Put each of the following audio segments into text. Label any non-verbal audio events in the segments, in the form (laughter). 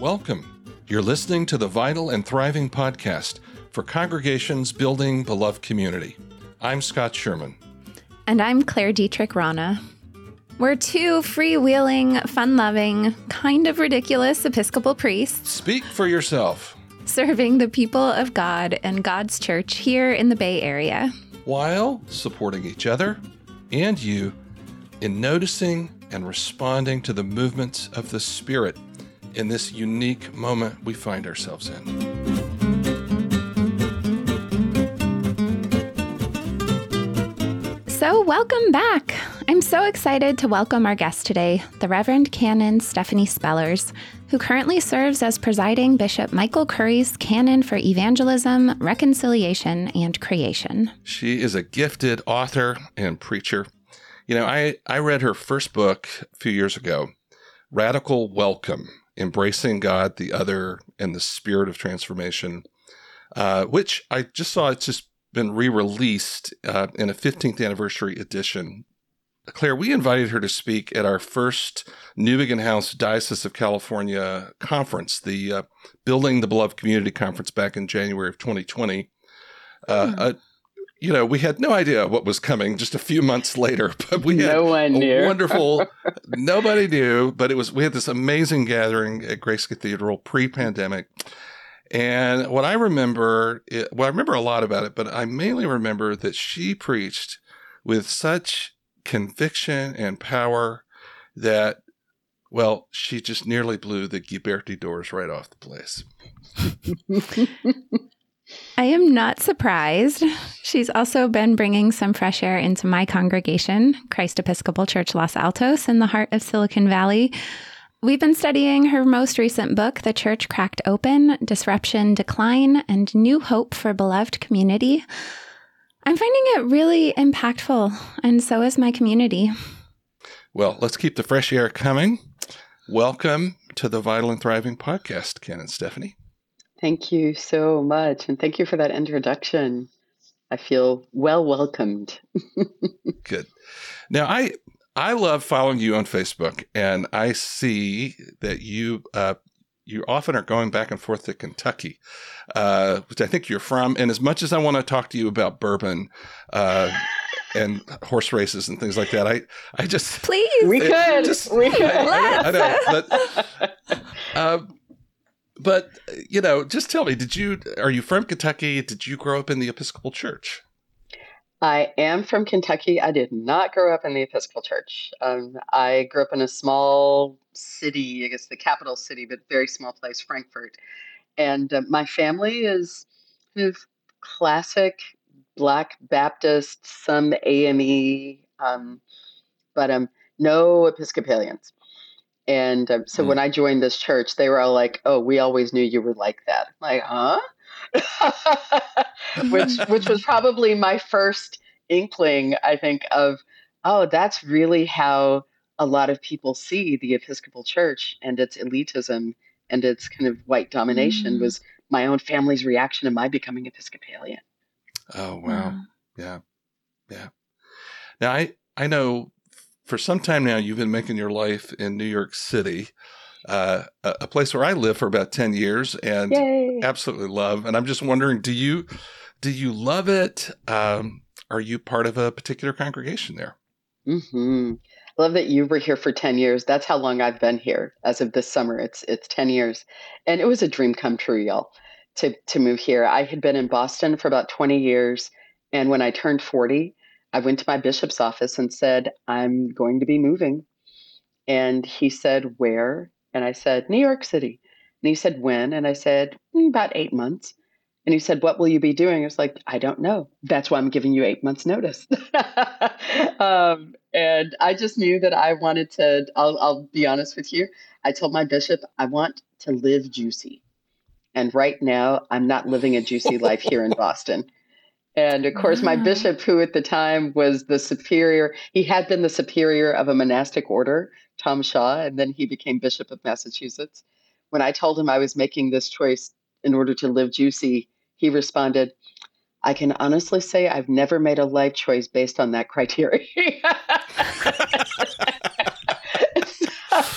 Welcome. You're listening to the Vital and Thriving podcast for congregations building beloved community. I'm Scot Sherman. And I'm Claire Dietrich Rana. We're two freewheeling, fun loving, kind of ridiculous Episcopal priests. Speak for yourself. Serving the people of God and God's church here in the Bay Area. While supporting each other and you in noticing and responding to the movements of the Spirit in this unique moment we find ourselves in. So, welcome back. I'm so excited to welcome our guest today, the Reverend Canon Stephanie Spellers, who currently serves as presiding Bishop Michael Curry's canon for evangelism, reconciliation, and creation. She is a gifted author and preacher. You know, I, I read her first book a few years ago, Radical Welcome embracing God, the other, and the spirit of transformation, uh, which I just saw it's just been re released uh, in a 15th anniversary edition. Claire, we invited her to speak at our first Newbigin House Diocese of California conference, the uh, Building the Beloved Community Conference back in January of 2020. Uh, hmm you know, we had no idea what was coming just a few months later, (laughs) but we had no one knew. wonderful, (laughs) nobody knew, but it was, we had this amazing gathering at Grace Cathedral pre pandemic. And what I remember, it, well, I remember a lot about it, but I mainly remember that she preached with such conviction and power that, well, she just nearly blew the Ghiberti doors right off the place. (laughs) I am not surprised. She's also been bringing some fresh air into my congregation, Christ Episcopal Church Los Altos, in the heart of Silicon Valley. We've been studying her most recent book, The Church Cracked Open Disruption, Decline, and New Hope for Beloved Community. I'm finding it really impactful, and so is my community. Well, let's keep the fresh air coming. Welcome to the Vital and Thriving podcast, Canon Stephanie. Thank you so much. And thank you for that introduction. I feel well welcomed. (laughs) Good. Now, I I love following you on Facebook, and I see that you uh, you often are going back and forth to Kentucky, uh, which I think you're from. And as much as I want to talk to you about bourbon uh, and horse races and things like that, I I just please we could just, we could. I, I, know, but. (laughs) Uh, but you know, just tell me, did you are you from Kentucky? Did you grow up in the Episcopal Church? I am from Kentucky. I did not grow up in the Episcopal Church. Um, I grew up in a small city, I guess the capital city, but very small place, Frankfort. And uh, my family is kind of classic Black Baptist, some AME, um, but um, no Episcopalians. And um, so mm. when I joined this church, they were all like, "Oh, we always knew you were like that." I'm like, huh? (laughs) which which was (laughs) probably my first inkling, I think, of oh, that's really how a lot of people see the Episcopal Church and its elitism and its kind of white domination mm. was my own family's reaction to my becoming Episcopalian. Oh wow. Yeah. Yeah. Now I I know for some time now, you've been making your life in New York City, uh, a, a, place where I live for about ten years and Yay. absolutely love. And I'm just wondering, do you do you love it? Um, are you part of a particular congregation there? Mm-hmm. I love that you were here for 10 years. That's how long I've been here as of this summer. It's it's 10 years. And it was a dream come true, y'all, to to move here. I had been in Boston for about 20 years. And when I turned 40, I went to my bishop's office and said, I'm going to be moving. And he said, Where? And I said, New York City. And he said, When? And I said, mm, About eight months. And he said, What will you be doing? I was like, I don't know. That's why I'm giving you eight months' notice. (laughs) um, and I just knew that I wanted to, I'll, I'll be honest with you. I told my bishop, I want to live juicy. And right now, I'm not living a juicy life here in Boston. And of course, my bishop, who at the time was the superior, he had been the superior of a monastic order, Tom Shaw, and then he became Bishop of Massachusetts. When I told him I was making this choice in order to live juicy, he responded, I can honestly say I've never made a life choice based on that criteria. (laughs) (laughs)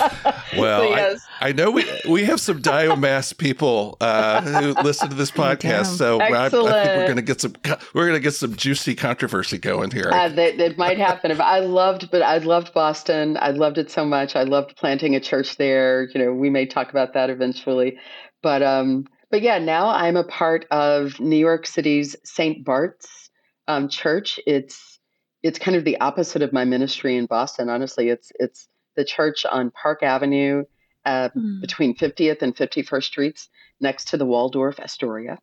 (laughs) well, yes. I know we we have some Diomass people uh, who listen to this (laughs) podcast, so I, I, think we're going to get some we're going to get some juicy controversy going here. Uh, that, that might happen. If I loved, but I loved Boston. I loved it so much. I loved planting a church there. You know, we may talk about that eventually, but um, but yeah, now I'm a part of New York City's St. Bart's um, Church. It's it's kind of the opposite of my ministry in Boston. Honestly, it's it's the church on Park Avenue uh, mm. between 50th and 51st Streets, next to the Waldorf Astoria.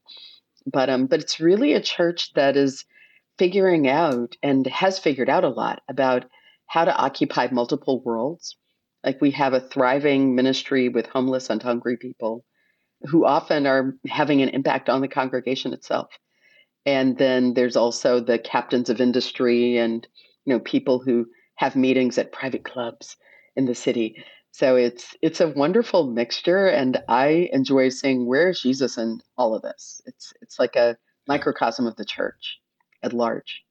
But um, but it's really a church that is figuring out and has figured out a lot about how to occupy multiple worlds. Like we have a thriving ministry with homeless and hungry people who often are having an impact on the congregation itself. And then there's also the captains of industry and you know people who have meetings at private clubs in the city. So it's it's a wonderful mixture, and I enjoy seeing where's Jesus in all of this. It's it's like a microcosm of the church at large.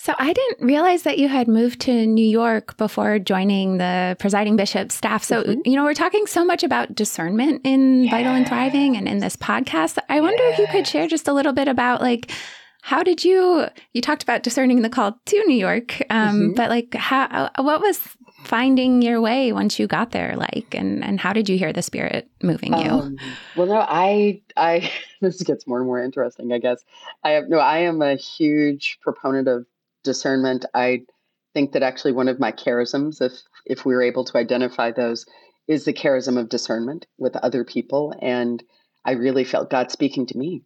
So I didn't realize that you had moved to New York before joining the presiding bishop staff. So, mm-hmm. you know, we're talking so much about discernment in yes. Vital and Thriving and in this podcast. I yes. wonder if you could share just a little bit about like how did you you talked about discerning the call to New York, um, mm-hmm. but like how what was finding your way once you got there like and and how did you hear the spirit moving you um, well no i i (laughs) this gets more and more interesting i guess i have no i am a huge proponent of discernment. I think that actually one of my charisms, if if we were able to identify those, is the charism of discernment with other people. And I really felt God speaking to me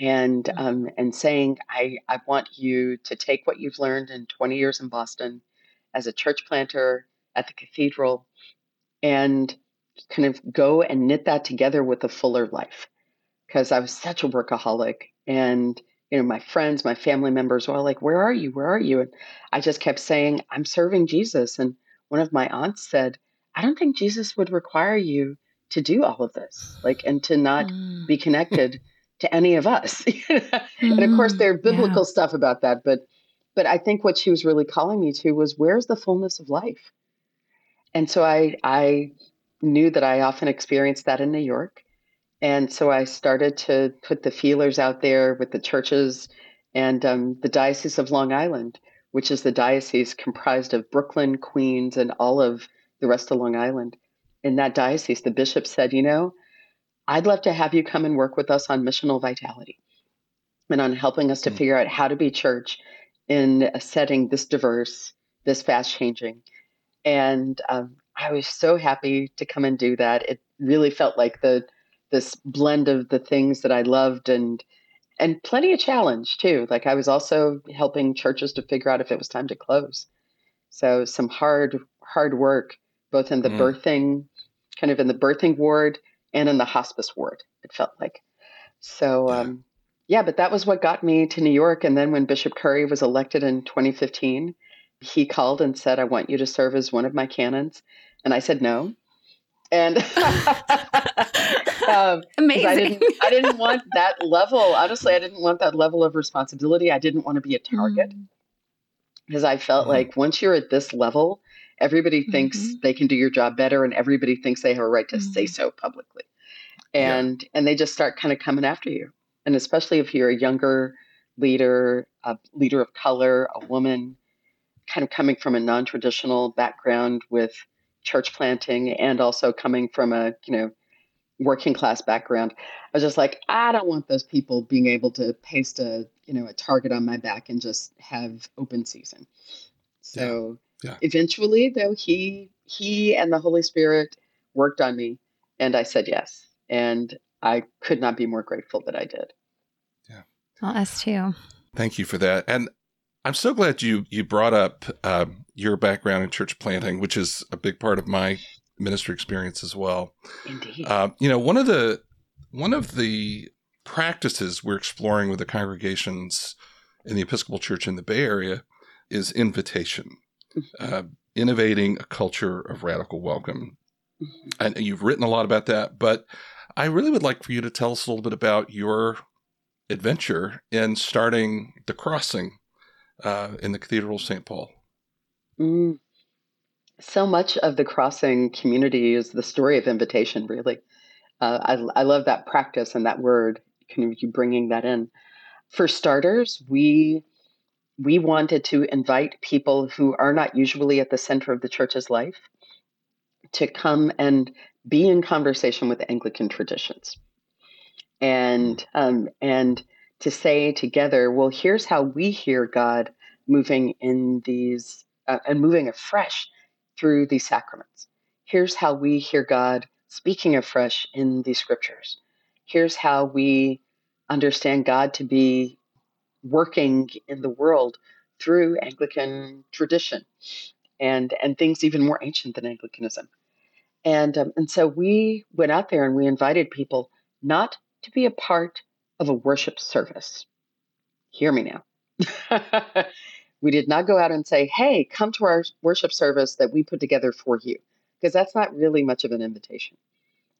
and mm. um, and saying, I, I want you to take what you've learned in 20 years in Boston as a church planter at the cathedral and kind of go and knit that together with a fuller life. Because I was such a workaholic and you know, my friends, my family members were all like, Where are you? Where are you? And I just kept saying, I'm serving Jesus. And one of my aunts said, I don't think Jesus would require you to do all of this, like, and to not mm. be connected (laughs) to any of us. (laughs) and of course, there are mm, biblical yeah. stuff about that, but but I think what she was really calling me to was where's the fullness of life? And so I I knew that I often experienced that in New York. And so I started to put the feelers out there with the churches and um, the Diocese of Long Island, which is the diocese comprised of Brooklyn, Queens, and all of the rest of Long Island. In that diocese, the bishop said, You know, I'd love to have you come and work with us on missional vitality and on helping us to mm. figure out how to be church in a setting this diverse, this fast changing. And um, I was so happy to come and do that. It really felt like the this blend of the things that I loved and and plenty of challenge too. Like I was also helping churches to figure out if it was time to close. So some hard hard work both in the mm. birthing kind of in the birthing ward and in the hospice ward it felt like. So um yeah, but that was what got me to New York and then when Bishop Curry was elected in 2015, he called and said I want you to serve as one of my canons and I said no and (laughs) um, amazing. I didn't, I didn't want that level. Honestly, I didn't want that level of responsibility. I didn't want to be a target because mm. I felt mm. like once you're at this level, everybody thinks mm-hmm. they can do your job better, and everybody thinks they have a right to mm-hmm. say so publicly, and yeah. and they just start kind of coming after you. And especially if you're a younger leader, a leader of color, a woman, kind of coming from a non-traditional background with church planting and also coming from a you know working class background i was just like i don't want those people being able to paste a you know a target on my back and just have open season so yeah. Yeah. eventually though he he and the holy spirit worked on me and i said yes and i could not be more grateful that i did well us too thank you for that and I'm so glad you you brought up uh, your background in church planting, which is a big part of my ministry experience as well. Indeed. Uh, you know, one of the one of the practices we're exploring with the congregations in the Episcopal Church in the Bay Area is invitation, mm-hmm. uh, innovating a culture of radical welcome. Mm-hmm. And you've written a lot about that, but I really would like for you to tell us a little bit about your adventure in starting the crossing uh, in the Cathedral of St. Paul. Mm. so much of the crossing community is the story of invitation, really. Uh, I, I love that practice and that word, kind of you bringing that in. For starters, we we wanted to invite people who are not usually at the center of the church's life to come and be in conversation with Anglican traditions, and um, and to say together, well, here's how we hear God moving in these uh, and moving afresh through these sacraments. Here's how we hear God speaking afresh in these scriptures. Here's how we understand God to be working in the world through Anglican tradition and and things even more ancient than Anglicanism. And um, and so we went out there and we invited people not to be a part of a worship service. Hear me now. (laughs) we did not go out and say, "Hey, come to our worship service that we put together for you," because that's not really much of an invitation.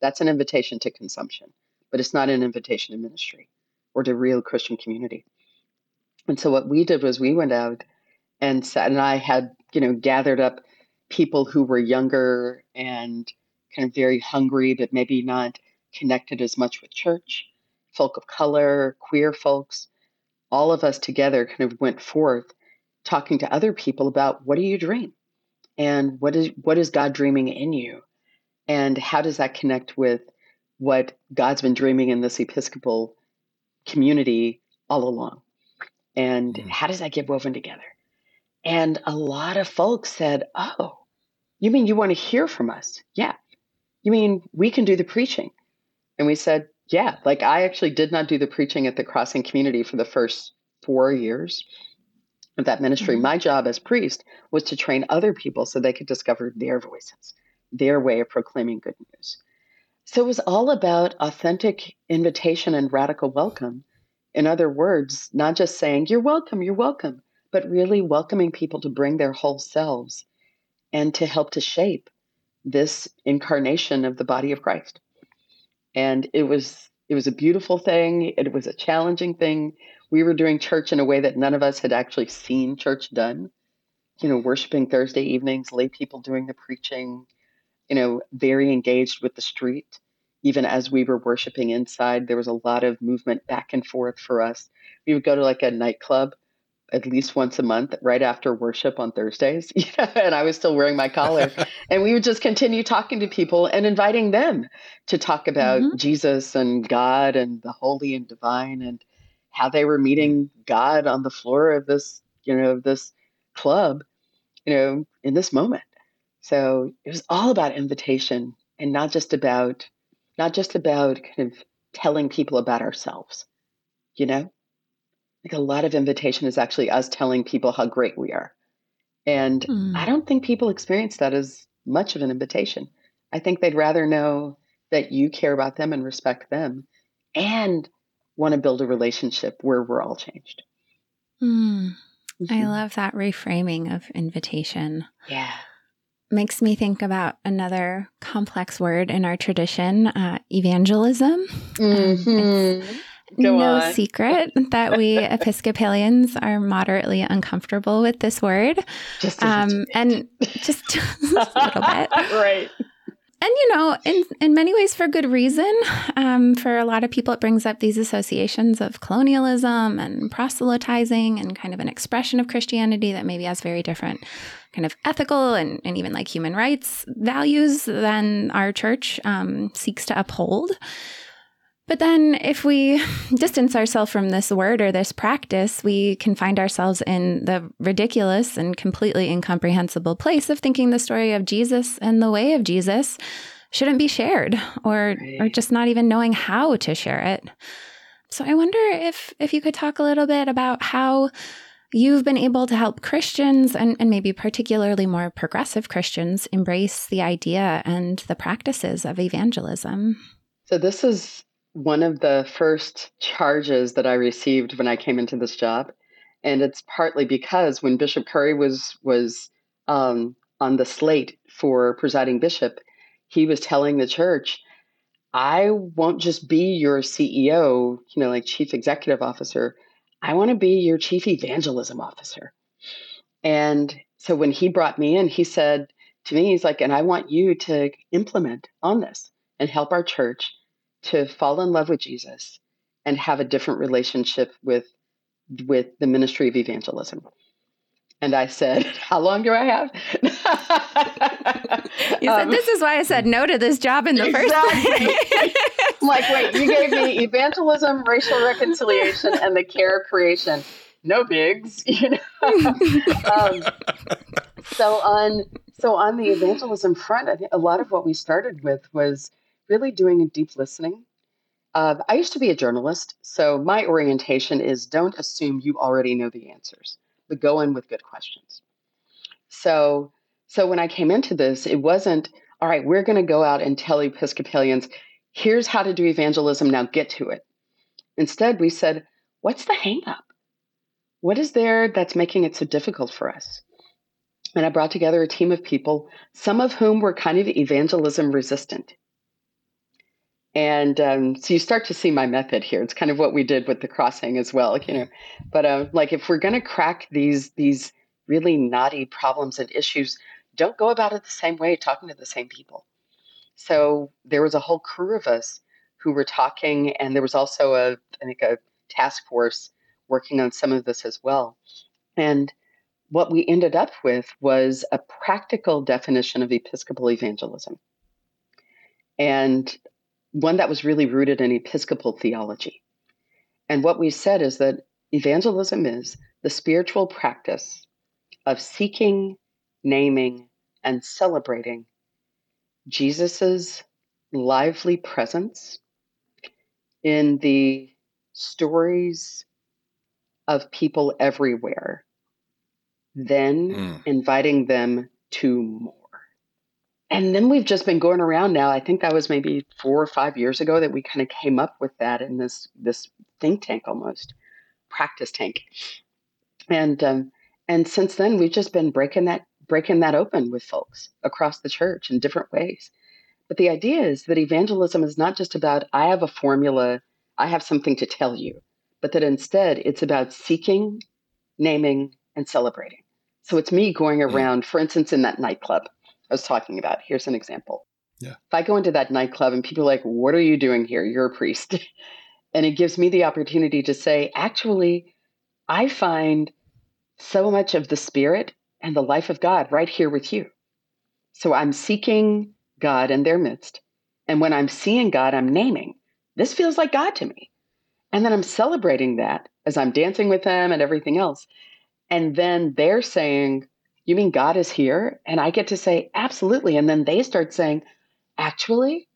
That's an invitation to consumption, but it's not an invitation to ministry or to real Christian community. And so what we did was we went out and sat, and I had, you know, gathered up people who were younger and kind of very hungry, but maybe not connected as much with church, folk of color, queer folks. All of us together kind of went forth talking to other people about what do you dream? And what is what is God dreaming in you? And how does that connect with what God's been dreaming in this Episcopal community all along? And mm. how does that get woven together? And a lot of folks said, Oh, you mean you want to hear from us? Yeah. You mean we can do the preaching? And we said, Yeah. Like I actually did not do the preaching at the Crossing community for the first four years of that ministry. Mm-hmm. My job as priest was to train other people so they could discover their voices their way of proclaiming good news. So it was all about authentic invitation and radical welcome. In other words, not just saying, you're welcome, you're welcome, but really welcoming people to bring their whole selves and to help to shape this incarnation of the body of Christ. And it was it was a beautiful thing. It was a challenging thing. We were doing church in a way that none of us had actually seen church done. You know, worshiping Thursday evenings, lay people doing the preaching, you know, very engaged with the street. Even as we were worshiping inside, there was a lot of movement back and forth for us. We would go to like a nightclub at least once a month right after worship on Thursdays. (laughs) and I was still wearing my collar. (laughs) and we would just continue talking to people and inviting them to talk about mm-hmm. Jesus and God and the holy and divine and how they were meeting God on the floor of this, you know, this club, you know, in this moment. So it was all about invitation and not just about not just about kind of telling people about ourselves. You know? Like a lot of invitation is actually us telling people how great we are. And mm. I don't think people experience that as much of an invitation. I think they'd rather know that you care about them and respect them and want to build a relationship where we're all changed. Mm. Mm-hmm. I love that reframing of invitation. Yeah makes me think about another complex word in our tradition uh, evangelism. Mm-hmm. Um, no on. secret that we (laughs) Episcopalians are moderately uncomfortable with this word. Just um, and (laughs) just a little bit. (laughs) right. And you know, in in many ways, for good reason. Um, for a lot of people, it brings up these associations of colonialism and proselytizing, and kind of an expression of Christianity that maybe has very different kind of ethical and, and even like human rights values than our church um, seeks to uphold. But then, if we (laughs) distance ourselves from this word or this practice, we can find ourselves in the ridiculous and completely incomprehensible place of thinking the story of Jesus and the way of Jesus shouldn't be shared or, or just not even knowing how to share it. So I wonder if if you could talk a little bit about how You've been able to help Christians and, and maybe particularly more progressive Christians embrace the idea and the practices of evangelism. So, this is one of the first charges that I received when I came into this job. And it's partly because when Bishop Curry was, was um, on the slate for presiding bishop, he was telling the church, I won't just be your CEO, you know, like chief executive officer. I want to be your chief evangelism officer. And so when he brought me in, he said, to me, he's like, and I want you to implement on this and help our church to fall in love with Jesus and have a different relationship with with the ministry of evangelism. And I said, (laughs) How long do I have? (laughs) you said, um, This is why I said no to this job in the exactly. first place. I'm like, wait, you gave me (laughs) evangelism, racial reconciliation, and the care of creation. No bigs, you know. um, so on so on the evangelism front, I think a lot of what we started with was really doing a deep listening. Uh, I used to be a journalist, so my orientation is don't assume you already know the answers but go in with good questions. So, so when I came into this, it wasn't, all right, we're going to go out and tell Episcopalians, here's how to do evangelism, now get to it. Instead, we said, what's the hangup? What is there that's making it so difficult for us? And I brought together a team of people, some of whom were kind of evangelism resistant. And um, so you start to see my method here. It's kind of what we did with the crossing as well, you know. But uh, like if we're going to crack these these really knotty problems and issues, don't go about it the same way, talking to the same people. So there was a whole crew of us who were talking, and there was also a I think a task force working on some of this as well. And what we ended up with was a practical definition of Episcopal evangelism. And one that was really rooted in Episcopal theology. And what we said is that evangelism is the spiritual practice of seeking, naming, and celebrating Jesus's lively presence in the stories of people everywhere, then mm. inviting them to more and then we've just been going around now. I think that was maybe four or five years ago that we kind of came up with that in this this think tank almost practice tank. And um, and since then we've just been breaking that breaking that open with folks across the church in different ways. But the idea is that evangelism is not just about I have a formula, I have something to tell you, but that instead it's about seeking, naming, and celebrating. So it's me going mm. around, for instance, in that nightclub I was talking about. Here's an example. Yeah. If I go into that nightclub and people are like, What are you doing here? You're a priest. (laughs) and it gives me the opportunity to say, Actually, I find so much of the spirit and the life of God right here with you. So I'm seeking God in their midst. And when I'm seeing God, I'm naming, This feels like God to me. And then I'm celebrating that as I'm dancing with them and everything else. And then they're saying, you mean God is here? And I get to say, Absolutely. And then they start saying, Actually,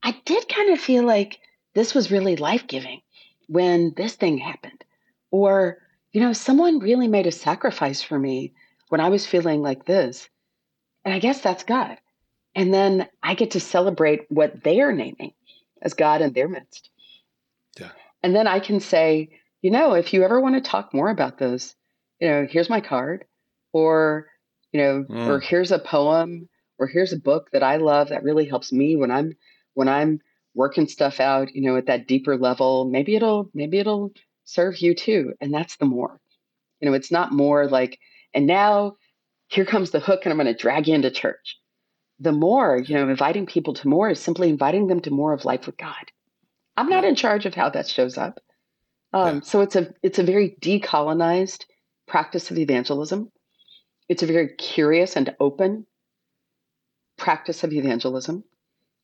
I did kind of feel like this was really life giving when this thing happened. Or, you know, someone really made a sacrifice for me when I was feeling like this. And I guess that's God. And then I get to celebrate what they are naming as God in their midst. Yeah. And then I can say, you know, if you ever want to talk more about this, you know, here's my card or you know mm. or here's a poem or here's a book that i love that really helps me when i'm when i'm working stuff out you know at that deeper level maybe it'll maybe it'll serve you too and that's the more. You know it's not more like and now here comes the hook and i'm going to drag you into church. The more you know inviting people to more is simply inviting them to more of life with god. I'm not in charge of how that shows up. Um, yeah. so it's a it's a very decolonized practice of evangelism it's a very curious and open practice of evangelism.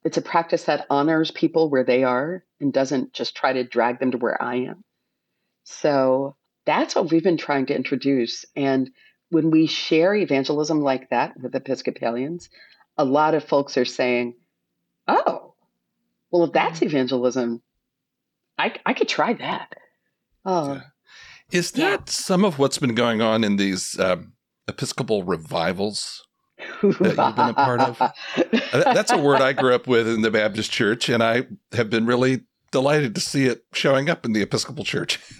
It's a practice that honors people where they are and doesn't just try to drag them to where I am. So that's what we've been trying to introduce. And when we share evangelism like that with Episcopalians, a lot of folks are saying, oh, well, if that's mm. evangelism, I, I could try that. Oh, yeah. Is that yeah. some of what's been going on in these um, Episcopal revivals that you've been a part of? (laughs) That's a word I grew up with in the Baptist church, and I have been really delighted to see it showing up in the Episcopal church. (laughs)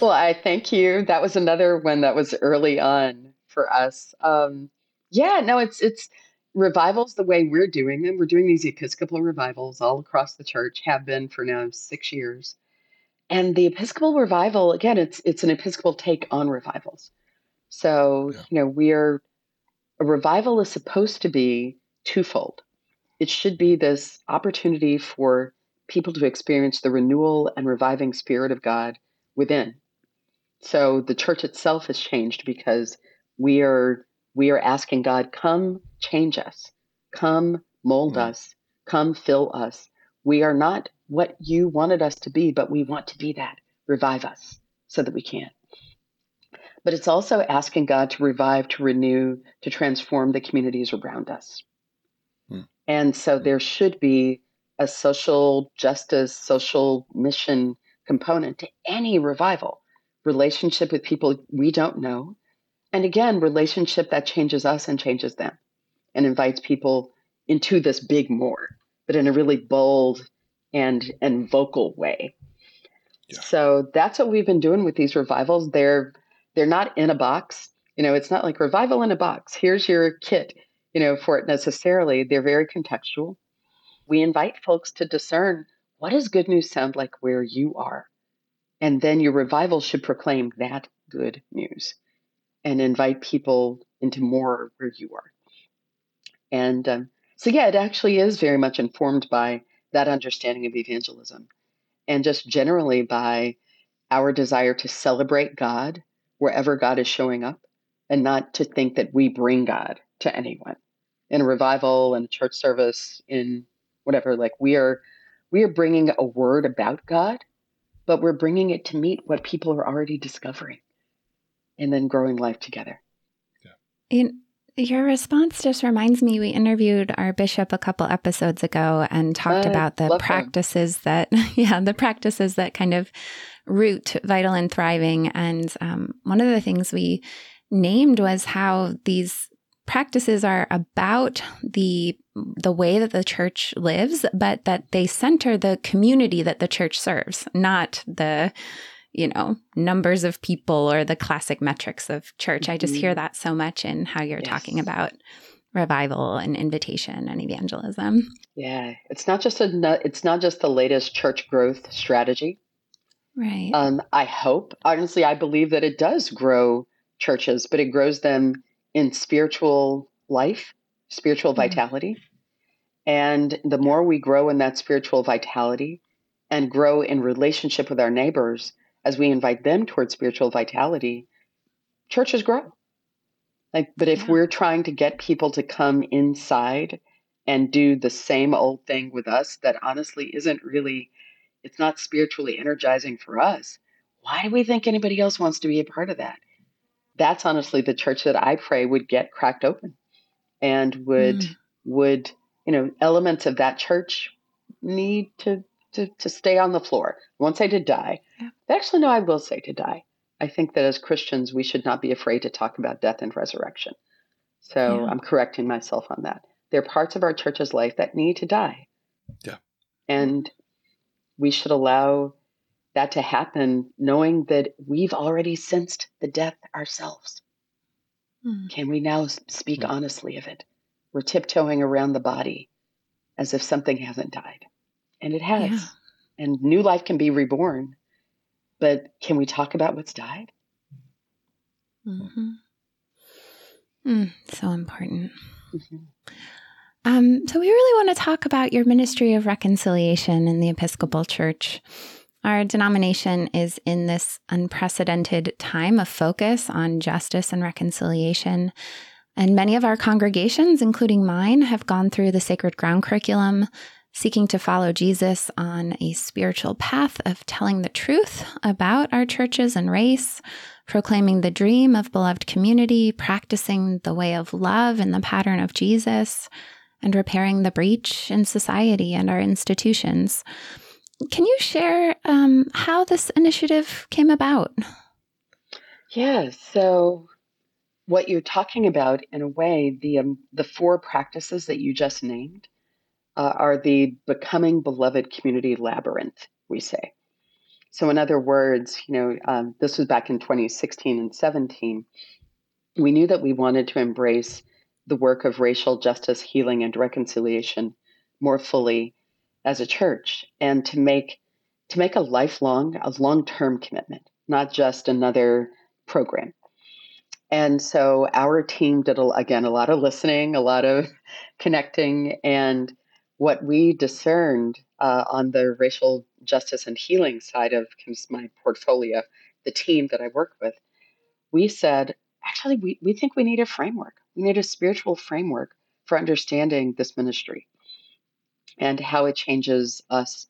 Well, I thank you. That was another one that was early on for us. Um, yeah, no, it's it's revivals the way we're doing them. We're doing these Episcopal revivals all across the church, have been for now six years. And the Episcopal revival, again, it's it's an Episcopal take on revivals. So, yeah. you know, we're a revival is supposed to be twofold. It should be this opportunity for people to experience the renewal and reviving spirit of God within. So the church itself has changed because we are we are asking God, come change us, come mold mm. us, come fill us. We are not what you wanted us to be, but we want to be that. Revive us so that we can. But it's also asking God to revive, to renew, to transform the communities around us. Mm. And so there should be a social justice, social mission component to any revival relationship with people we don't know. And again, relationship that changes us and changes them and invites people into this big more, but in a really bold and and vocal way. Yeah. So that's what we've been doing with these revivals. They're they're not in a box. You know, it's not like revival in a box. Here's your kit, you know, for it necessarily. They're very contextual. We invite folks to discern what does good news sound like where you are? And then your revival should proclaim that good news and invite people into more where you are. And um, so, yeah, it actually is very much informed by that understanding of evangelism and just generally by our desire to celebrate God wherever God is showing up and not to think that we bring God to anyone in a revival in a church service in whatever like we are we are bringing a word about God but we're bringing it to meet what people are already discovering and then growing life together. Yeah. Your response just reminds me we interviewed our bishop a couple episodes ago and talked about the practices that (laughs) yeah the practices that kind of root vital and thriving. And um, one of the things we named was how these practices are about the the way that the church lives, but that they center the community that the church serves, not the you know numbers of people or the classic metrics of church. Mm-hmm. I just hear mm-hmm. that so much in how you're yes. talking about revival and invitation and evangelism. Yeah, it's not just a it's not just the latest church growth strategy. Right. Um, I hope honestly, I believe that it does grow churches, but it grows them in spiritual life, spiritual mm-hmm. vitality. And the more we grow in that spiritual vitality and grow in relationship with our neighbors as we invite them towards spiritual vitality, churches grow. Like, but if yeah. we're trying to get people to come inside and do the same old thing with us that honestly isn't really, it's not spiritually energizing for us, why do we think anybody else wants to be a part of that? that's honestly the church that I pray would get cracked open and would mm. would you know elements of that church need to to, to stay on the floor. Once I won't say to die. Yeah. Actually, no, I will say to die. I think that as Christians, we should not be afraid to talk about death and resurrection. So yeah. I'm correcting myself on that. There are parts of our church's life that need to die. Yeah. And we should allow that to happen, knowing that we've already sensed the death ourselves. Mm. Can we now speak mm. honestly of it? We're tiptoeing around the body as if something hasn't died. And it has. Yeah. And new life can be reborn. But can we talk about what's died? Mm-hmm. Mm, so important. Mm-hmm. Um, so, we really want to talk about your ministry of reconciliation in the Episcopal Church. Our denomination is in this unprecedented time of focus on justice and reconciliation. And many of our congregations, including mine, have gone through the Sacred Ground curriculum, seeking to follow Jesus on a spiritual path of telling the truth about our churches and race, proclaiming the dream of beloved community, practicing the way of love in the pattern of Jesus, and repairing the breach in society and our institutions. Can you share um, how this initiative came about? Yeah, so what you're talking about, in a way, the um, the four practices that you just named uh, are the becoming beloved community labyrinth. We say. So, in other words, you know, um, this was back in 2016 and 17. We knew that we wanted to embrace the work of racial justice, healing, and reconciliation more fully as a church and to make to make a lifelong a long-term commitment not just another program And so our team did, again, a lot of listening, a lot of (laughs) connecting. And what we discerned uh, on the racial justice and healing side of my portfolio, the team that I work with, we said, actually, we, we think we need a framework. We need a spiritual framework for understanding this ministry and how it changes us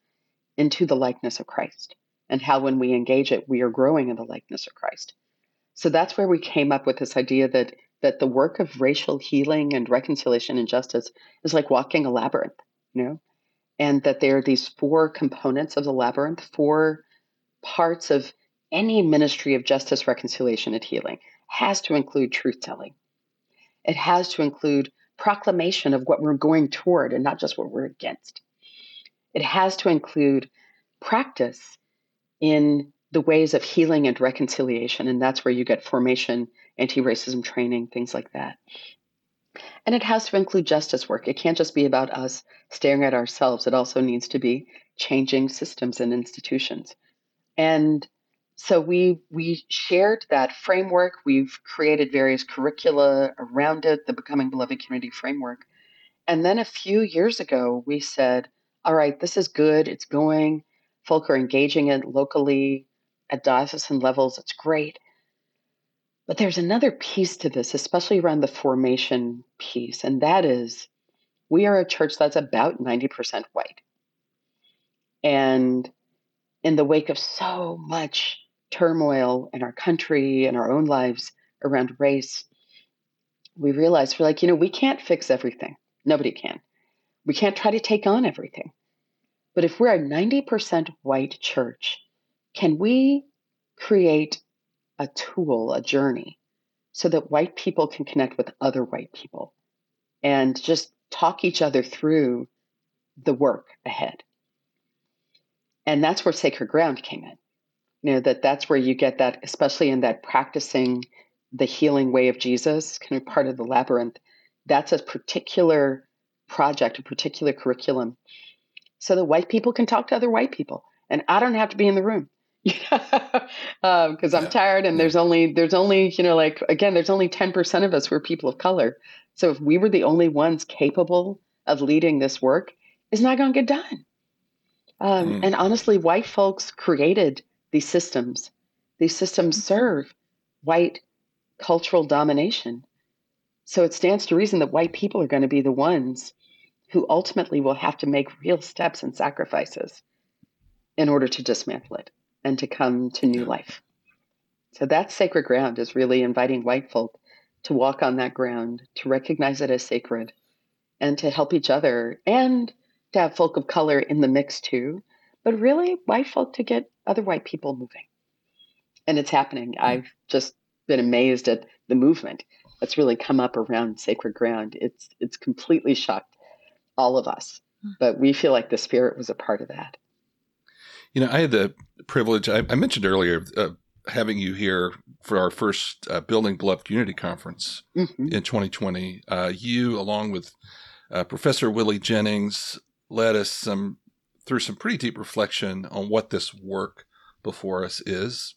into the likeness of Christ, and how when we engage it, we are growing in the likeness of Christ. So that's where we came up with this idea that that the work of racial healing and reconciliation and justice is like walking a labyrinth, you know, and that there are these four components of the labyrinth, four parts of any ministry of justice, reconciliation, and healing has to include truth telling. It has to include proclamation of what we're going toward and not just what we're against. It has to include practice in the ways of healing and reconciliation. And that's where you get formation, anti racism training, things like that. And it has to include justice work. It can't just be about us staring at ourselves, it also needs to be changing systems and institutions. And so we we shared that framework. We've created various curricula around it, the Becoming Beloved Community framework. And then a few years ago, we said, all right, this is good. It's going. Folk are engaging it locally at diocesan levels. It's great. But there's another piece to this, especially around the formation piece, and that is we are a church that's about 90% white. And in the wake of so much turmoil in our country and our own lives around race, we realized we're like, you know, we can't fix everything. Nobody can. We can't try to take on everything. But if we're a 90% white church, can we create a tool, a journey, so that white people can connect with other white people and just talk each other through the work ahead? And that's where Sacred Ground came in. You know, that that's where you get that, especially in that practicing the healing way of Jesus, kind of part of the labyrinth. That's a particular project, a particular curriculum, so that white people can talk to other white people. And I don't have to be in the room because (laughs) um, I'm tired and there's only there's only you know like again there's only 10% of us who are people of color. So if we were the only ones capable of leading this work, it's not going to get done. Um, mm. And honestly, white folks created these systems. These systems mm-hmm. serve white cultural domination. So it stands to reason that white people are going to be the ones who ultimately will have to make real steps and sacrifices in order to dismantle it and to come to new life. So that sacred ground is really inviting white folk to walk on that ground, to recognize it as sacred, and to help each other and to have folk of color in the mix too, but really white folk to get other white people moving. And it's happening. I've just been amazed at the movement that's really come up around sacred ground. It's it's completely shocked all of us, mm. but we feel like the spirit was a part of that. You know, I had the privilege, I, I mentioned earlier, uh, having you here for our first uh, Building Beloved Community Conference mm-hmm. in 2020. Uh, you, along with uh, Professor Willie Jennings, led us some through some pretty deep reflection on what this work before us is.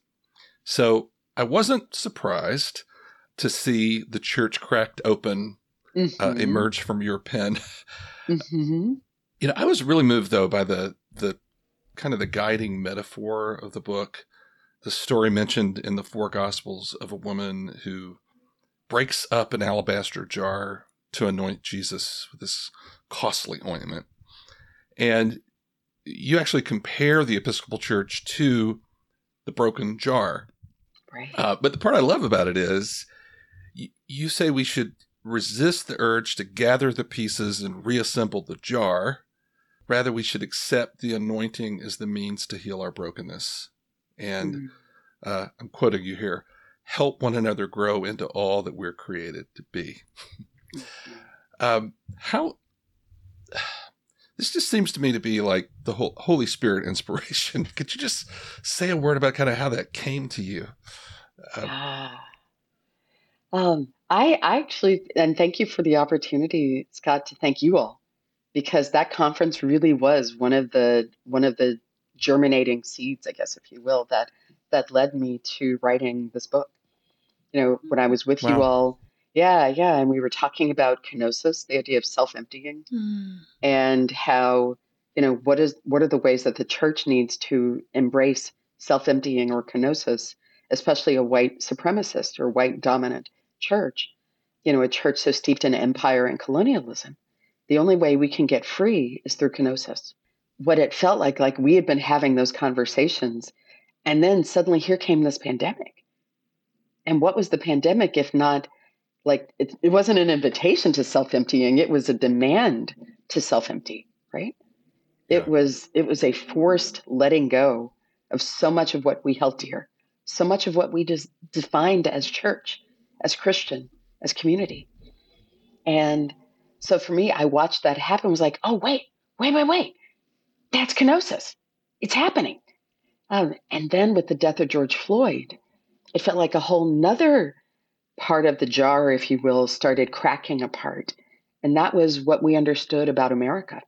So I wasn't surprised to see the church cracked open uh, mm-hmm. emerge from your pen. Mm-hmm. You know, I was really moved though by the the kind of the guiding metaphor of the book. The story mentioned in the four gospels of a woman who breaks up an alabaster jar to anoint Jesus with this costly ointment. And you actually compare the Episcopal Church to the broken jar. Right. Uh, but the part I love about it is y- you say we should resist the urge to gather the pieces and reassemble the jar. Rather, we should accept the anointing as the means to heal our brokenness. And mm. uh, I'm quoting you here help one another grow into all that we're created to be. Mm-hmm. um, how this just seems to me to be like the whole Holy Spirit inspiration. (laughs) Could you just say a word about kind of how that came to you? Um, ah. um, I, I actually, and thank you for the opportunity, Scot, to thank you all, because that conference really was one of the one of the germinating seeds, I guess, if you will, that that led me to writing this book. You know, when I was with wow. you all, yeah, yeah, and we were talking about kenosis, the idea of self-emptying, mm. and how you know what is what are the ways that the church needs to embrace self-emptying or kenosis, especially a white supremacist or white dominant church. You know, a church so steeped in empire and colonialism. The only way we can get free is through kenosis. What it felt like, like we had been having those conversations, and then suddenly here came this pandemic. And what was the pandemic if not like it, it wasn't an invitation to self-emptying, it was a demand to self-empty, right? Yeah. It was it was a forced letting go of so much of what we held dear, so much of what we just defined as church, as Christian, as community. And so for me, I watched that happen. Was like, oh wait, wait, wait, wait, that's kenosis. It's happening. Um, and then with the death of George Floyd, it felt like a whole nother part of the jar, if you will, started cracking apart. And that was what we understood about America,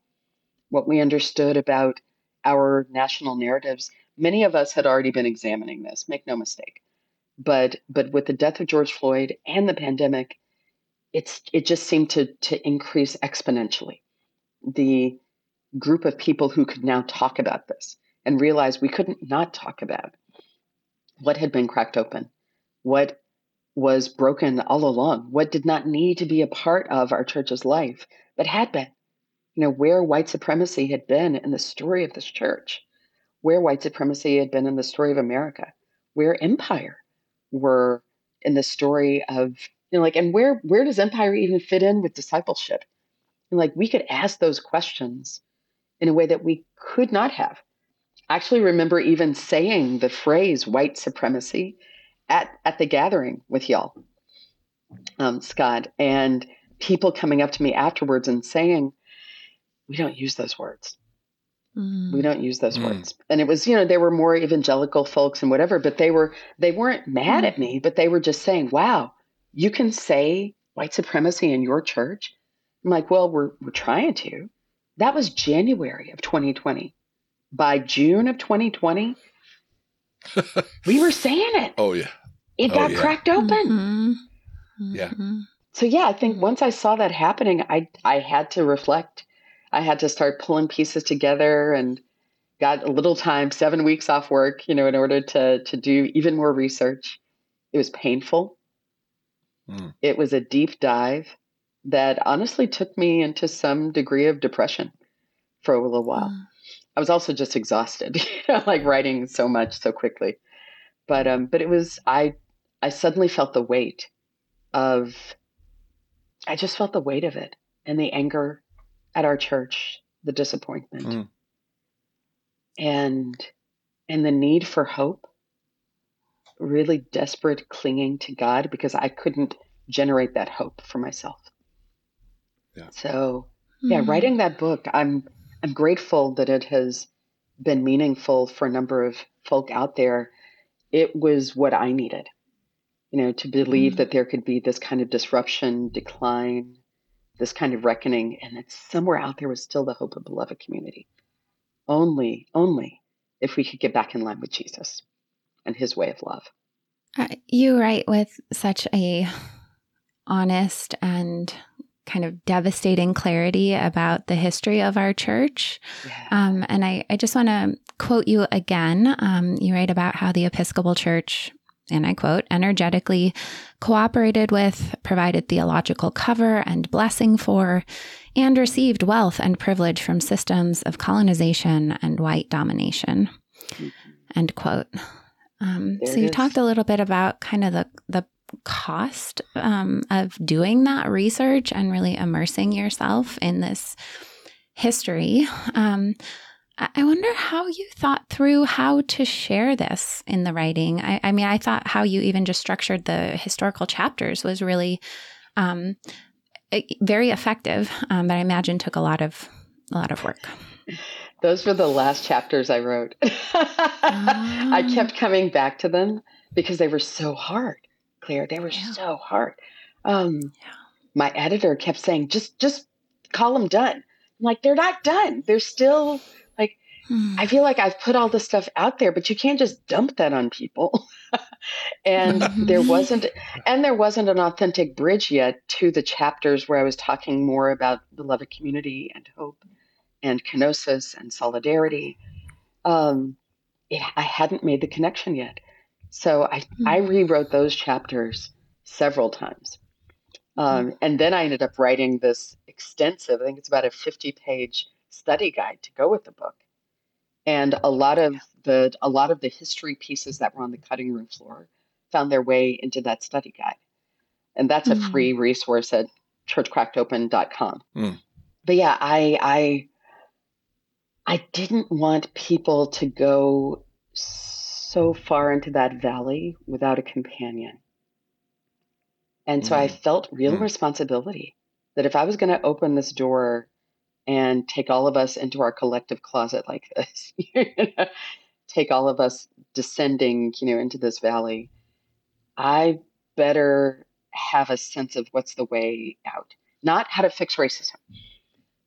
what we understood about our national narratives. Many of us had already been examining this, make no mistake. But but with the death of George Floyd and the pandemic, it's it just seemed to to increase exponentially. The group of people who could now talk about this and realize we couldn't not talk about what had been cracked open, what was broken all along, what did not need to be a part of our church's life, but had been. You know, where white supremacy had been in the story of this church, where white supremacy had been in the story of America, where empire were in the story of you know, like, and where where does empire even fit in with discipleship? And like, we could ask those questions in a way that we could not have. I actually remember even saying the phrase white supremacy at at the gathering with y'all, um, Scot, and people coming up to me afterwards and saying, "We don't use those words." Mm. We don't use those mm. words. And it was, you know, there were more evangelical folks and whatever, but they were they weren't mad mm. at me, but they were just saying, "Wow, you can say white supremacy in your church. I'm like, well, we're, we're trying to. That was January of 2020. By June of 2020, (laughs) we were saying it. Oh, yeah. It oh, got yeah. cracked open. Mm-hmm. Mm-hmm. Yeah. So, yeah, I think once I saw that happening, I, I had to reflect. I had to start pulling pieces together and got a little time, seven weeks off work, you know, in order to, to do even more research. It was painful. Mm. It was a deep dive that honestly took me into some degree of depression for a little while. Mm. I was also just exhausted, (laughs) you know, like writing so much so quickly. But um, but it was I I suddenly felt the weight of I just felt the weight of it and the anger at our church, the disappointment, mm. and and the need for hope really desperate clinging to God because I couldn't generate that hope for myself. Yeah. So, yeah, mm-hmm. writing that book, I'm I'm grateful that it has been meaningful for a number of folk out there. It was what I needed, you know, to believe mm-hmm. that there could be this kind of disruption, decline, this kind of reckoning, and that somewhere out there was still the hope of beloved community. Only, only if we could get back in line with Jesus and his way of love. Uh, you write with such a honest and kind of devastating clarity about the history of our church. Yeah. Um, and I, I just want to quote you again. Um, you write about how the Episcopal Church, and I quote, energetically cooperated with, provided theological cover and blessing for, and received wealth and privilege from systems of colonization and white domination. Mm-hmm. End quote. Um, so you is. talked a little bit about kind of the the cost um, of doing that research and really immersing yourself in this history. Um, I wonder how you thought through how to share this in the writing. I, I mean, I thought how you even just structured the historical chapters was really um, very effective, um, but I imagine took a lot of a lot of work. (laughs) Those were the last chapters I wrote. (laughs) I ah. kept coming back to them because they were so hard, Claire. They were yeah. so hard. Um, yeah. My editor kept saying, "Just, just call them done." I'm like, "They're not done. They're still like hmm. I feel like I've put all this stuff out there, but you can't just dump that on people. (laughs) and mm-hmm. there wasn't and there wasn't an authentic bridge yet to the chapters where I was talking more about the love of community and hope and kenosis and solidarity. Um, it, I hadn't made the connection yet. So I, I hmm. rewrote those chapters several times. Um, and then I ended up writing this extensive, I think it's about a 50 page study guide to go with the book. And a lot of the a lot of the history pieces that were on the cutting room floor found their way into that study guide. And that's mm. a free resource at churchcrackedopen.com. Mm. But yeah, I I I didn't want people to go so far into that valley without a companion. And so mm. I felt real mm. responsibility that if I was going to open this door and take all of us into our collective closet like (laughs) this, take all of us descending, you know, into this valley, I better have a sense of what's the way out. Not how to fix racism,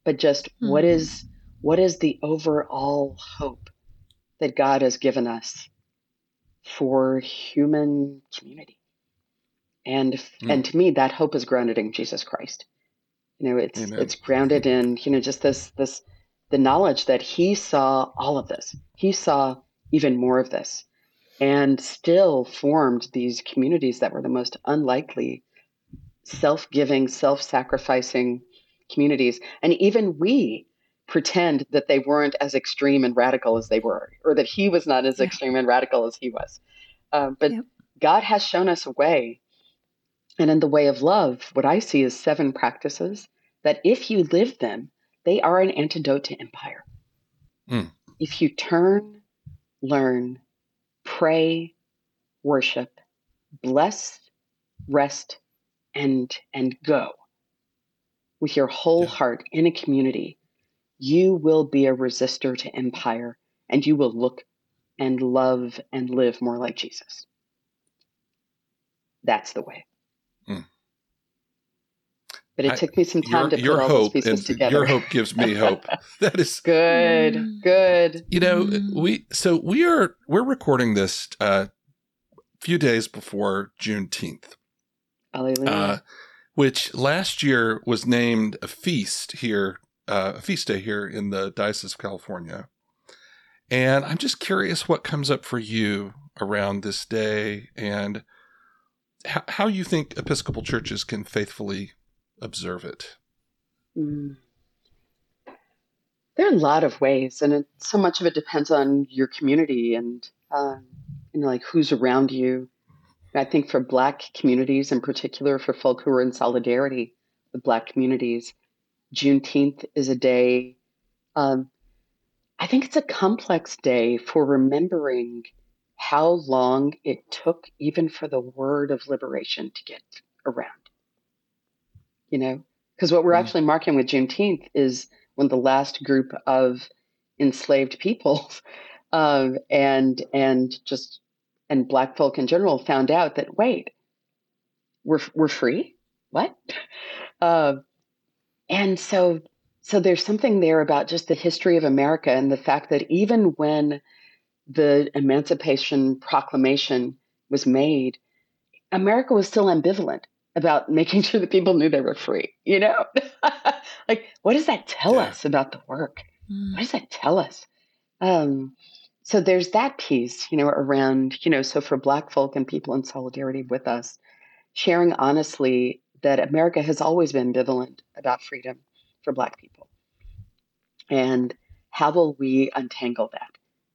but just mm. what hmm. is what is the overall hope that God has given us for human community? And mm. and to me, that hope is grounded in Jesus Christ. You know, it's Amen. it's grounded in you know just this this the knowledge that He saw all of this. He saw even more of this, and still formed these communities that were the most unlikely, self-giving, self-sacrificing communities. And even we pretend that they weren't as extreme and radical as they were, or that He was not as yeah. extreme and radical as He was. Uh, but yep. God has shown us a way and in the way of love, what I see is seven practices that if you live them, they are an antidote to empire. Mm. If you turn, learn, pray, worship, bless, rest, and and go with your whole yeah. heart in a community, you will be a resistor to empire and you will look and love and live more like Jesus. That's the way. Mm. But it I, took me some time your, to put your all hope those pieces together. Your hope gives me hope. (laughs) that is good. Mm. Good. You know, mm. we so we are we're recording this a uh, few days before Juneteenth. Hallelujah. Uh, which last year was named a feast here, uh, a feast day here in the Diocese of California. And I'm just curious what comes up for you around this day and how, how you think Episcopal churches can faithfully observe it. Mm. There are a lot of ways, and it, so much of it depends on your community and um, like who's around you. I think for Black communities, in particular, for folk who are in solidarity with Black communities, Juneteenth is a day. Um, I think it's a complex day for remembering how long it took even for the word of liberation to get around. You know, because what we're mm. actually marking with Juneteenth is when the last group of enslaved people (laughs) um, and and just and black folk in general found out that wait, we're we're free. What? Uh, (laughs) and so so there's something there about just the history of America and the fact that even when the Emancipation Proclamation was made, America was still ambivalent about making (laughs) sure that people knew they were free. You know, (laughs) like what does that tell yeah. us about the work? Mm. What does that tell us? Um, so there's that piece, you know, around you know, so for Black folk and people in solidarity with us, sharing honestly that America has always been ambivalent about freedom for Black people, and how will we untangle that?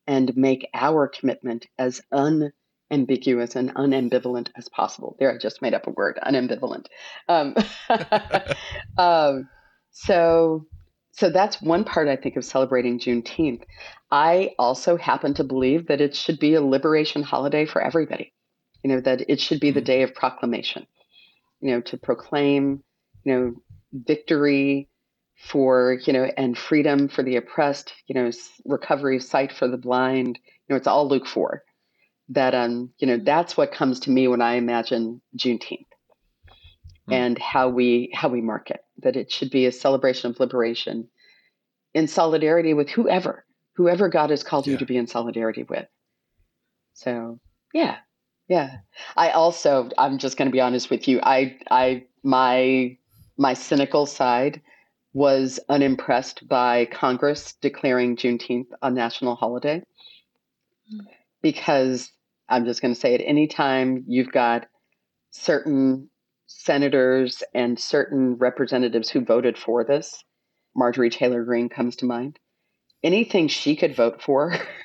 and make our commitment as unambiguous and unambivalent as possible. There, I just made up a word, unambivalent. Um, (laughs) um, so, so that's one part I think of celebrating Juneteenth. I also happen to believe that it should be a liberation holiday for everybody. You know that it should be the mm-hmm. day of proclamation. You know to proclaim, you know, victory for you know and freedom for the oppressed you know recovery sight for the blind you know it's all luke 4 that um you know that's what comes to me when i imagine juneteenth mm. and how we how we mark it that it should be a celebration of liberation in solidarity with whoever whoever God has called Yeah. you to be in solidarity with. So, yeah. Yeah. I also I'm just going to be honest with you. I I my my cynical side was unimpressed by Congress declaring Juneteenth a national holiday Mm. because I'm just going to say it anytime you've got certain senators and certain representatives who voted for this, Marjorie Taylor Greene comes to mind. Anything she could vote for, (laughs)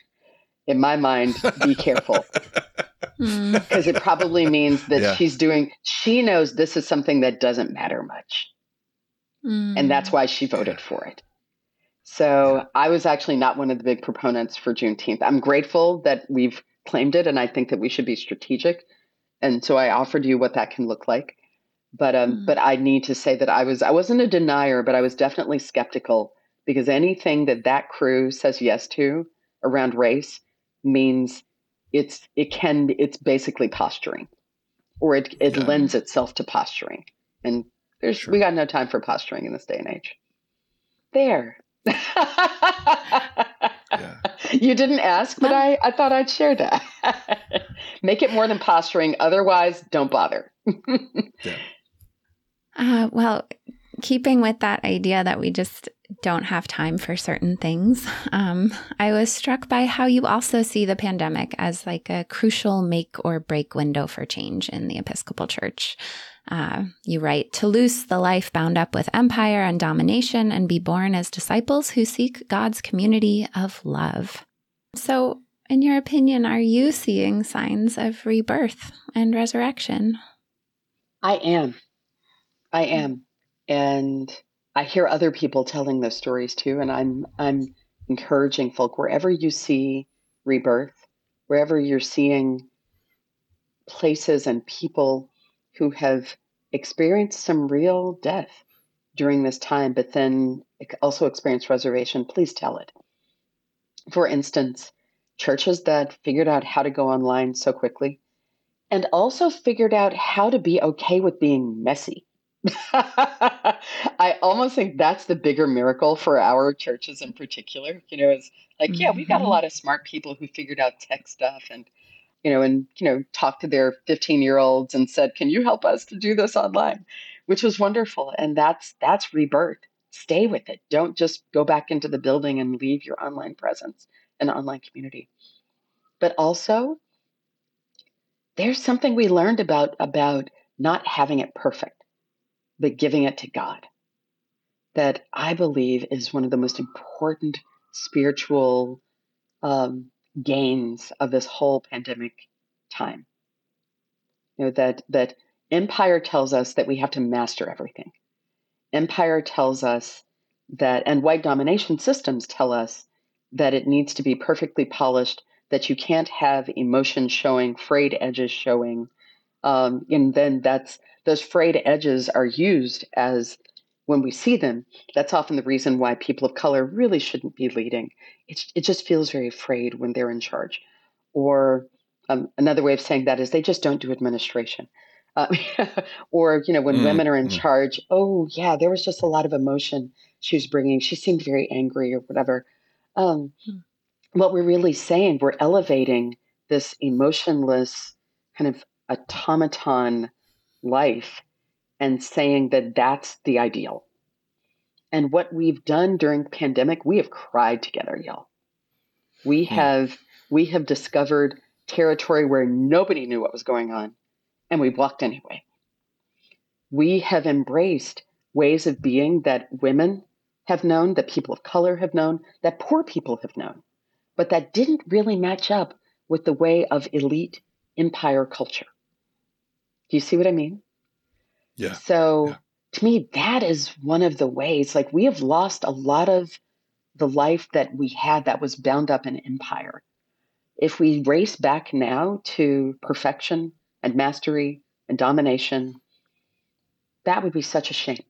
in my mind, be careful (laughs) Mm. because it probably means that Yeah. she's doing, she knows this is something that doesn't matter much. Mm. And that's why she voted for it. So I was actually not one of the big proponents for Juneteenth. I'm grateful that we've claimed it, and I think that we should be strategic. And so I offered you what that can look like. But um, Mm. but I need to say that I was I wasn't a denier, but I was definitely skeptical because anything that that crew says yes to around race means it's it can it's basically posturing, or it it Yeah. lends itself to posturing. And there's Sure. we got no time for posturing in this day and age. There. Yeah. (laughs) You didn't ask, but I, I thought I'd share that. (laughs) Make it more than posturing. Otherwise, don't bother. (laughs) Uh, well, keeping with that idea that we just don't have time for certain things, (laughs) um, I was struck by how you also see the pandemic as like a crucial make or break window for change in the Episcopal Church. Uh, you write to loose the life bound up with empire and domination and be born as disciples who seek God's community of love. So, in your opinion, are you seeing signs of rebirth and resurrection? I am. I am. And I hear other people telling those stories too. And I'm I'm encouraging folk wherever you see rebirth, wherever you're seeing places and people who have experienced some real death during this time, but then also experienced reservation, please tell it. For instance, churches that figured out how to go online so quickly and also figured out how to be okay with being messy. (laughs) I almost think that's the bigger miracle for our churches in particular. You know, it's like, yeah, we've got a Mhm. lot of smart people who figured out tech stuff and, you know, and, you know, talked to their 15 year olds and said, can you help us to do this online? Which was wonderful. And that's, that's rebirth. Stay with it. Don't just go back into the building and leave your online presence and online community. But also, there's something we learned about about not having it perfect, but giving it to God. That I believe is one of the most important spiritual um, gains of this whole pandemic time. You know that that empire tells us that we have to master everything. Empire tells us that, and white domination systems tell us that it needs to be perfectly polished. That you can't have emotion showing, frayed edges showing, um, and then that's those frayed edges are used as when we see them. That's often the reason why people of color really shouldn't be leading. It it just feels very frayed when they're in charge. Or um, another way of saying that is they just don't do administration. Uh, (laughs) or you know when Mm, women are in mm. charge, oh yeah, there was just a lot of emotion she was bringing. She seemed very angry or whatever. Um, Hmm. What we're really saying, we're elevating this emotionless kind of automaton life and saying that that's the ideal. And what we've done during pandemic, we have cried together, y'all. We Hmm. have we have discovered territory where nobody knew what was going on, and we walked anyway. We have embraced ways of being that women have known, that people of color have known, that poor people have known, but that didn't really match up with the way of elite empire culture. Do you see what I mean? Yeah. So Yeah. to me, that is one of the ways. Like we have lost a lot of the life that we had that was bound up in empire. If we race back now to perfection and mastery and domination, that would be such a shame.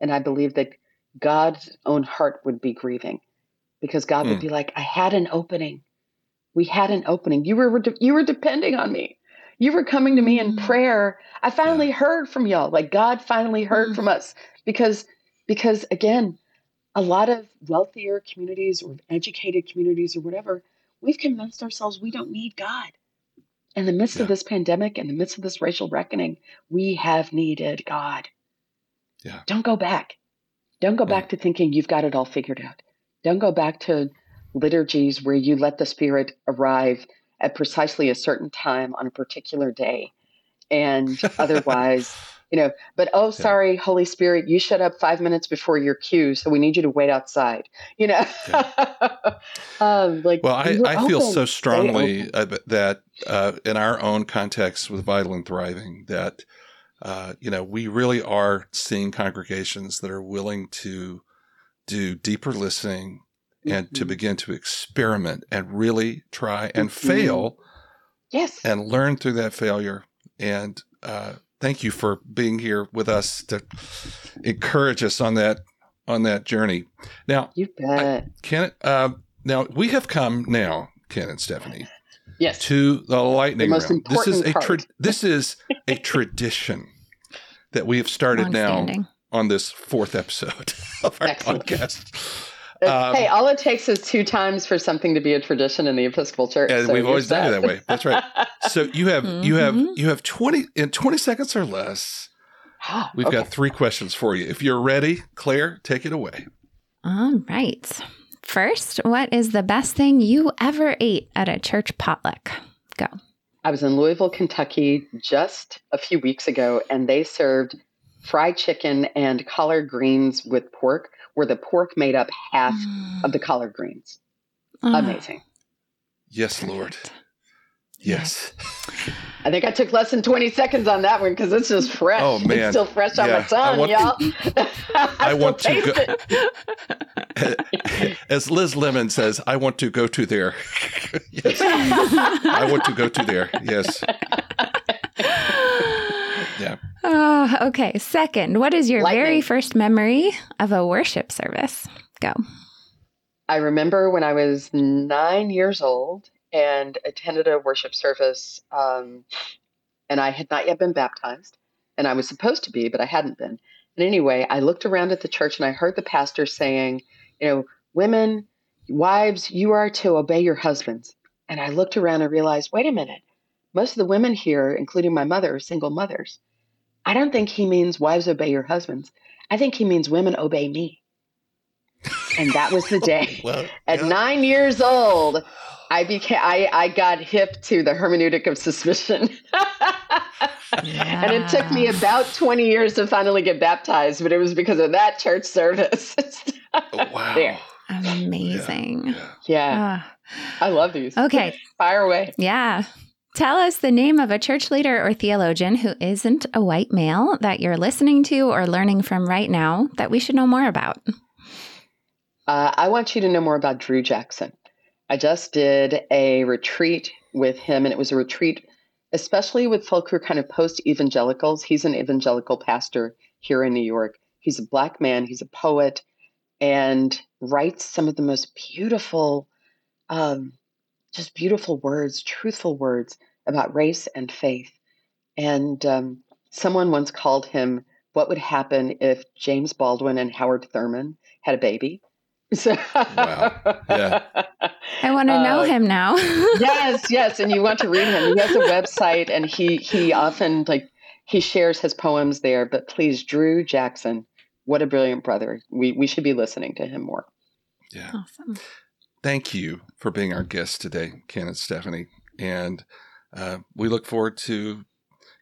And I believe that God's own heart would be grieving because God would Hmm. be like, I had an opening. We had an opening. You were you were depending on me. You were coming to me in Mm. prayer. I finally heard from y'all. Like God finally heard Mm. from us because because again, a lot of wealthier communities or educated communities or whatever, we've convinced ourselves we don't need God. In the midst Yeah. of this pandemic, in the midst of this racial reckoning, we have needed God. Yeah. Don't go back. Don't go back to thinking you've got it all figured out. Don't go back to liturgies where you let the Spirit arrive at precisely a certain time on a particular day. And (laughs) otherwise, you know, but oh, sorry, Holy Spirit, you shut up five minutes before your cue, so we need you to wait outside. (laughs) You know, um, like Well, I, we I feel so strongly uh, that uh, in our own context with Vital and Thriving, that uh, you know we really are seeing congregations that are willing to do deeper listening and to Mhm. begin to experiment and really try and Mhm. fail Yes. and learn through that failure. And uh, thank you for being here with us to encourage us on that on that journey. Now, You bet. Ken, uh, now we have come now, Canon Stephanie, yes. to the lightning most round. This is a important tra- this is a (laughs) tradition that we have started now on this fourth episode (laughs) of our Excellent. podcast. Uh, Um, hey, all it takes is two times for something to be a tradition in the Episcopal Church. And so we've you're always done it that way. That's right. So you have you have Mhm. you have twenty in twenty seconds or less. Ah, We've okay. got three questions for you. If you're ready, Claire, take it away. All right. First, what is the best thing you ever ate at a church potluck? Go. I was in Louisville, Kentucky just a few weeks ago, and they served fried chicken and collard greens with pork, where the pork made up half mm. of the collard greens. Oh, Amazing. Yes, Lord. Yes. I think I took less than 20 seconds on that one because it's just fresh. Oh, man. It's still fresh on Yeah, my I tongue, want y'all. (laughs) I, I want to taste go- it. (laughs) As Liz Lemon says, I want to go to there. (laughs) yes. I want to go to there. Yes. Oh, okay. Second, what is your very first memory of a worship service? Go. I remember when I was nine years old and attended a worship service, um, and I had not yet been baptized, and I was supposed to be, but I hadn't been. And anyway, I looked around at the church and I heard the pastor saying, you know, women, wives, you are to obey your husbands. And I looked around and realized, wait a minute, most of the women here, including my mother, are single mothers. I don't think he means wives obey your husbands. I think he means women obey me. And that was the day. (laughs) Well, At yeah. nine years old, I became I, I got hip to the hermeneutic of suspicion. (laughs) and it took me about 20 years to finally get baptized, but it was because of that church service. (laughs) Oh, wow. There. Amazing. Yeah. yeah, Ah, I love these. okay. Fire away. Yeah. Tell us the name of a church leader or theologian who isn't a white male that you're listening to or learning from right now that we should know more about. Uh, I want you to know more about Drew Jackson. I just did a retreat with him, and it was a retreat especially with folk who are kind of post evangelicals. He's an evangelical pastor here in New York. He's a black man, he's a poet, and writes some of the most beautiful, um, just beautiful words, truthful words about race and faith. And um, someone once called him, What would happen if James Baldwin and Howard Thurman had a baby? (laughs) So, Wow. Yeah. I want to know Uh, him now. (laughs) yes, yes, and you want to read him. He has a website, and he he often like he shares his poems there. But please, Drew Jackson, what a brilliant brother. We we should be listening to him more. Yeah. Awesome. Thank you for being our guest today, Canon Stephanie. And uh, we look forward to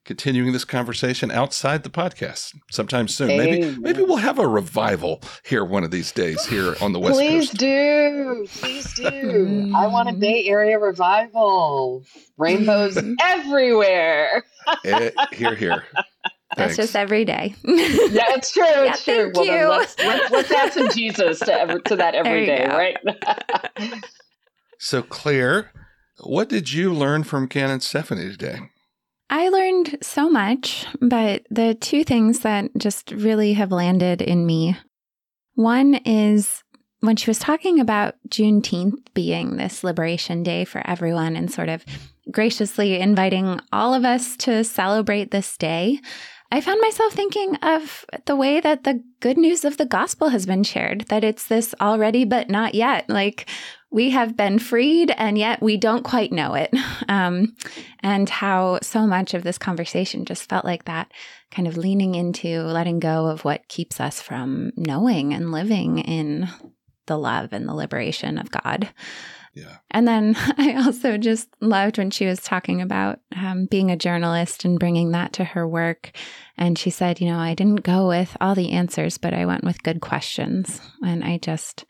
continuing this conversation outside the podcast sometime soon. Maybe Amen. maybe we'll have a revival here one of these days here on the West Please Coast. do, please do. I want a Bay Area revival. Rainbows (laughs) everywhere. Eh, here, here. That's Thanks. just every day. (laughs) Yeah, it's true. Yeah, It's true. thank Well, then you. let's, let's let's add some Jesus to ever, to that (laughs) every There you day, go. right? (laughs) so, Claire, what did you learn from Canon Stephanie today? I learned so much, but the two things that just really have landed in me one is when she was talking about Juneteenth being this liberation day for everyone and sort of graciously inviting all of us to celebrate this day. I found myself thinking of the way that the good news of the gospel has been shared, that it's this already but not yet. Like we have been freed and yet we don't quite know it. (laughs) Um, and how so much of this conversation just felt like that kind of leaning into letting go of what keeps us from knowing and living in the love and the liberation of God. Yeah. And then (laughs) I also just loved when she was talking about um, being a journalist and bringing that to her work. And she said, you know, I didn't go with all the answers, but I went with good questions. And I just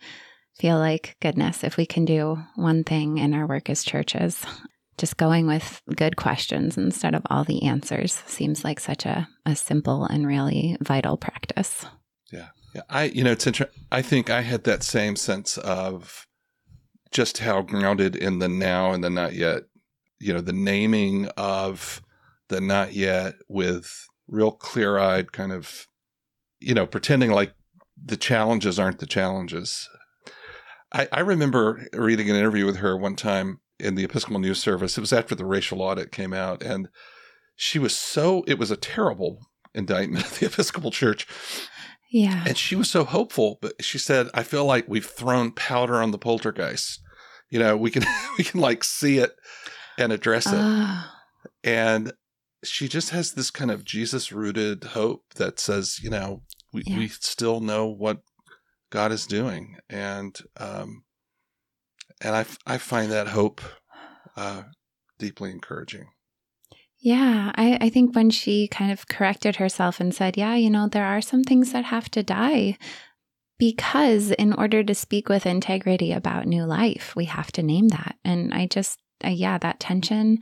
feel like, goodness, if we can do one thing in our work as churches, just going with good questions instead of all the answers seems like such a, a simple and really vital practice. Yeah. Yeah. I, you know, it's interesting. I think I had that same sense of, just how grounded in the now and the not yet, you know, the naming of the not yet with real clear eyed kind of, you know, pretending like the challenges aren't the challenges. I, I remember reading an interview with her one time in the Episcopal News Service. It was after the racial audit came out, and she was so, it was a terrible indictment of the (laughs) Episcopal Church. Yeah. And she was so hopeful, but she said, I feel like we've thrown powder on the poltergeist you know we can (laughs) we can like see it and address it Oh, and she just has this kind of jesus rooted hope that says you know we, Yeah. we still know what god is doing and um and I, I find that hope uh deeply encouraging yeah. I, I think when she kind of corrected herself and said, yeah, you know, there are some things that have to die because in order to speak with integrity about new life, we have to name that. And I just, uh, yeah, that tension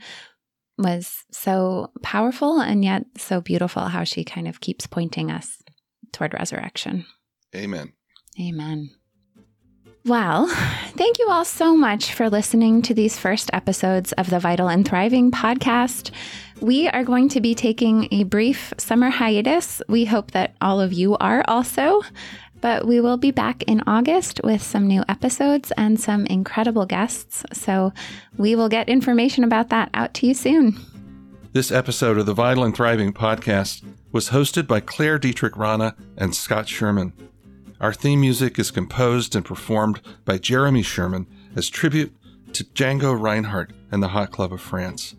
was so powerful and yet so beautiful how she kind of keeps pointing us toward resurrection. amen Amen. Well, (sighs) thank you all so much for listening to these first episodes of the Vital and Thriving podcast. We are going to be taking a brief summer hiatus. We hope that all of you are also. But we will be back in August with some new episodes and some incredible guests. So we will get information about that out to you soon. This episode of the Vital and Thriving podcast was hosted by Claire Dietrich Rana and Scot Sherman. Our theme music is composed and performed by Jeremy Sherman as tribute to Django Reinhardt and the Hot Club of France.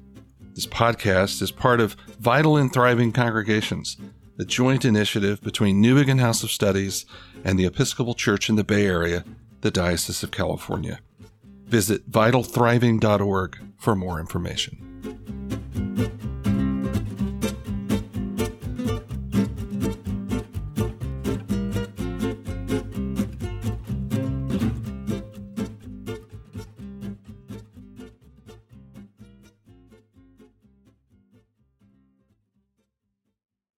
This podcast is part of Vital and Thriving Congregations, a joint initiative between Newbigin House of Studies and the Episcopal Church in the Bay Area, the Diocese of California. Visit vitalthriving.org for more information.